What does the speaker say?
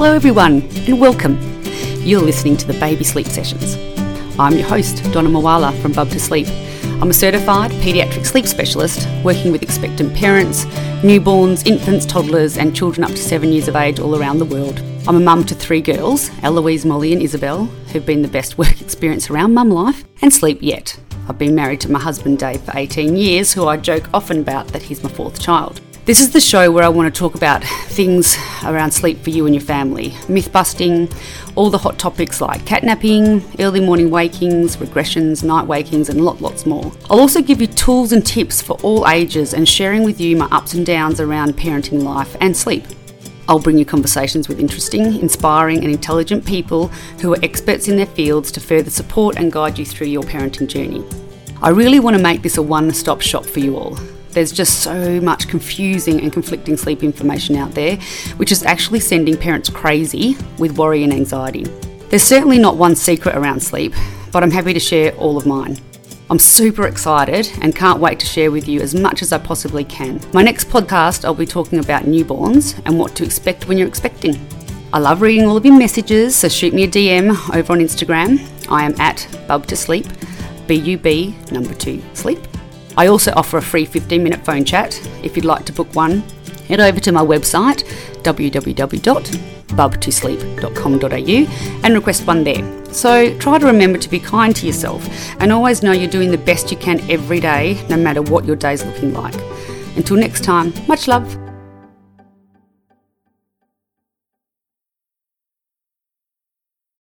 Hello, everyone, and welcome. You're listening to the Baby Sleep Sessions. I'm your host, Donna Mawala from Bub2Sleep. I'm a certified paediatric sleep specialist working with expectant parents, newborns, infants, toddlers, and children up to seven years of age all around the world. I'm a mum to three girls, Eloise, Molly, and Isabel, who've been the best work experience around mum life and sleep yet. I've been married to my husband Dave for 18 years, who I joke often about that he's my fourth child. This is the show where I want to talk about things around sleep for you and your family myth busting, all the hot topics like catnapping, early morning wakings, regressions, night wakings, and lot, lots more. I'll also give you tools and tips for all ages and sharing with you my ups and downs around parenting life and sleep. I'll bring you conversations with interesting, inspiring, and intelligent people who are experts in their fields to further support and guide you through your parenting journey. I really want to make this a one stop shop for you all. There's just so much confusing and conflicting sleep information out there, which is actually sending parents crazy with worry and anxiety. There's certainly not one secret around sleep, but I'm happy to share all of mine. I'm super excited and can't wait to share with you as much as I possibly can. My next podcast, I'll be talking about newborns and what to expect when you're expecting. I love reading all of your messages, so shoot me a DM over on Instagram. I am at Bub2Sleep, B U B number two sleep. I also offer a free 15 minute phone chat. If you'd like to book one, head over to my website www.bub2sleep.com.au and request one there. So try to remember to be kind to yourself and always know you're doing the best you can every day, no matter what your day's looking like. Until next time, much love.